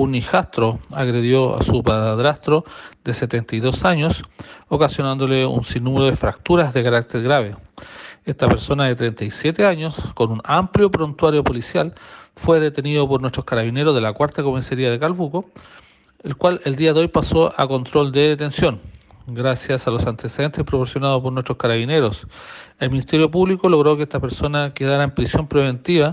un hijastro agredió a su padrastro de 72 años, ocasionándole un sinnúmero de fracturas de carácter grave. Esta persona de 37 años, con un amplio prontuario policial, fue detenido por nuestros carabineros de la cuarta comisaría de Calbuco, el cual el día de hoy pasó a control de detención. Gracias a los antecedentes proporcionados por nuestros carabineros, el Ministerio Público logró que esta persona quedara en prisión preventiva